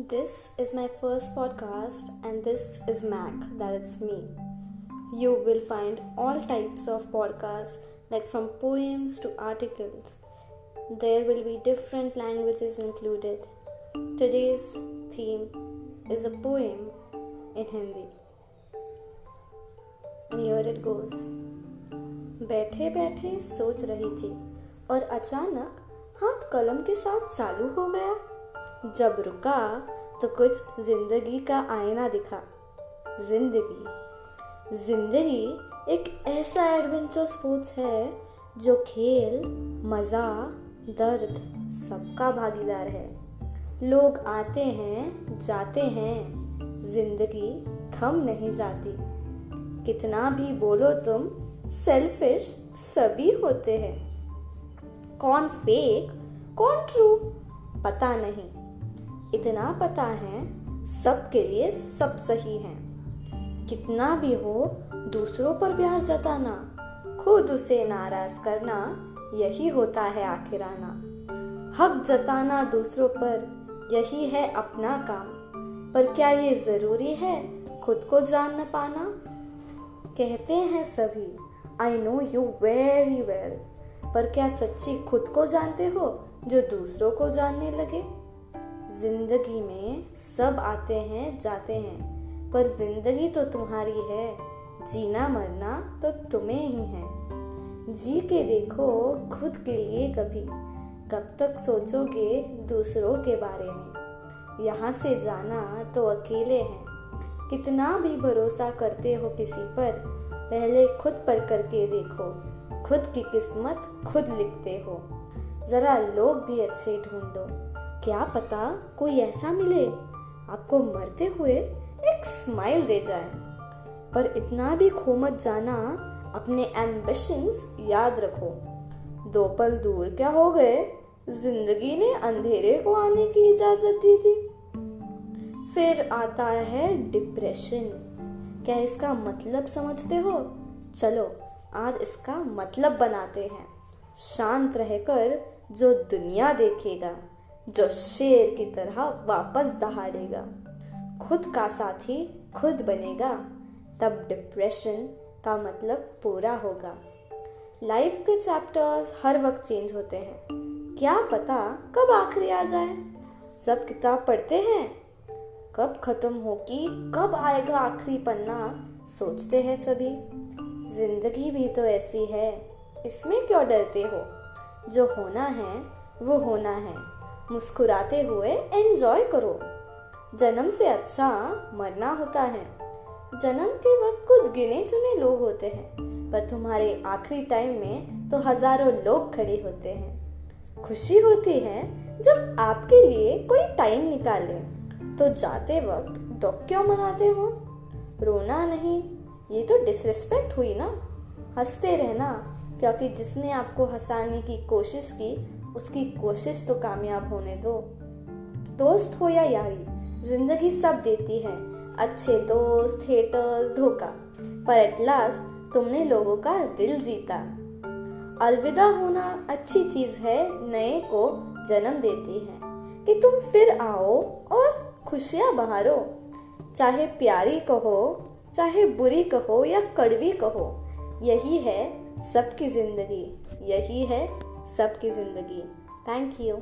This is my first podcast, and this is Mac, that is me. You will find all types of podcasts, like from poems to articles. There will be different languages included. Today's theme is a poem in Hindi. And here it goes. बैठे बैठे सोच रही थी और अचानक हाथ कलम के साथ चालू हो गया जब रुका तो कुछ ज़िंदगी का आईना दिखा। ज़िंदगी। ज़िंदगी एक ऐसा एडवेंचर स्पोर्ट्स है, जो खेल, मज़ा, दर्द सबका भागीदार है। लोग आते हैं, जाते हैं। ज़िंदगी थम नहीं जाती। कितना भी बोलो तुम सेल्फिश सभी होते हैं। कौन फेक कौन ट्रू पता नहीं। इतना पता है, सबके लिए सब सही है। कितना भी हो, दूसरों पर प्यार जताना, खुद उसे नाराज़ करना, यही होता है आखिराना। हक जताना दूसरों पर, यही है अपना काम। पर क्या ये ज़रूरी है खुद को जान न पाना? कहते हैं सभी I know you very well पर क्या सच्ची खुद को जानते हो, जो दूसरों को जानने लगे? ज़िंदगी में सब आते हैं, जाते हैं। पर ज़िंदगी तो तुम्हारी है, जीना मरना तो तुम्हें ही है। जी के देखो खुद के लिए कभी, कब तक सोचोगे दूसरों के बारे में। यहाँ से जाना तो अकेले हैं। कितना भी भरोसा करते हो किसी पर, पहले खुद पर करके देखो। खुद की किस्मत खुद लिखते हो। जरा लोग भी अच्छे ढूंढो। क्या पता कोई ऐसा मिले, आपको मरते हुए एक स्माइल दे जाए। पर इतना भी खो मत जाना, अपने एम्बिशंस याद रखो। दो पल दूर क्या हो गए, ज़िंदगी ने अंधेरे को आने की इजाज़त दी थी। फिर आता है डिप्रेशन क्या इसका मतलब समझते हो? चलो, आज इसका मतलब बनाते हैं। शांत रहकर जो दुनिया देखेगा। जो शेर की तरह वापस दहाड़ेगा। खुद का साथी खुद बनेगा। तब डिप्रेशन का मतलब पूरा होगा। लाइफ के चैप्टर्स हर वक्त चेंज होते हैं। क्या पता कब आखिरी आ जाए? सब किताब पढ़ते हैं। कब खत्म होगी, कब आएगा आखिरी पन्ना, सोचते हैं सभी। ज़िंदगी भी तो ऐसी है, इसमें क्यों डरते हो? जो होना है, वो होना है। मुस्कुराते हुए एंजॉय करो। जन्म से अच्छा मरना होता है। जन्म के वक्त कुछ गिने चुने लोग होते हैं, पर तुम्हारे आखिरी टाइम में तो हज़ारों लोग खड़े होते हैं। खुशी होती है जब आपके लिए कोई टाइम निकाले। तो जाते वक्त दुख क्यों मनाते हो? रोना नहीं, ये तो डिसरिस्पेक्ट हुई ना। हँसते रहना, क्योंकि जिसने आपको हंसाने की कोशिश की उसकी कोशिश तो कामयाब होने दो। दोस्त हो या यारी, ज़िंदगी सब देती है। अच्छे दोस्त हेटर्स धोखा। पर एट लास्ट तुमने लोगों का दिल जीता। अलविदा होना अच्छी चीज़ है, नए को जन्म देती है। कि तुम फिर आओ और खुशियाँ बहारो। चाहे प्यारी कहो, चाहे बुरी कहो या कड़वी कहो, यही है सबकी ज़िंदगी, यही है सबकी ज़िंदगी। Thank you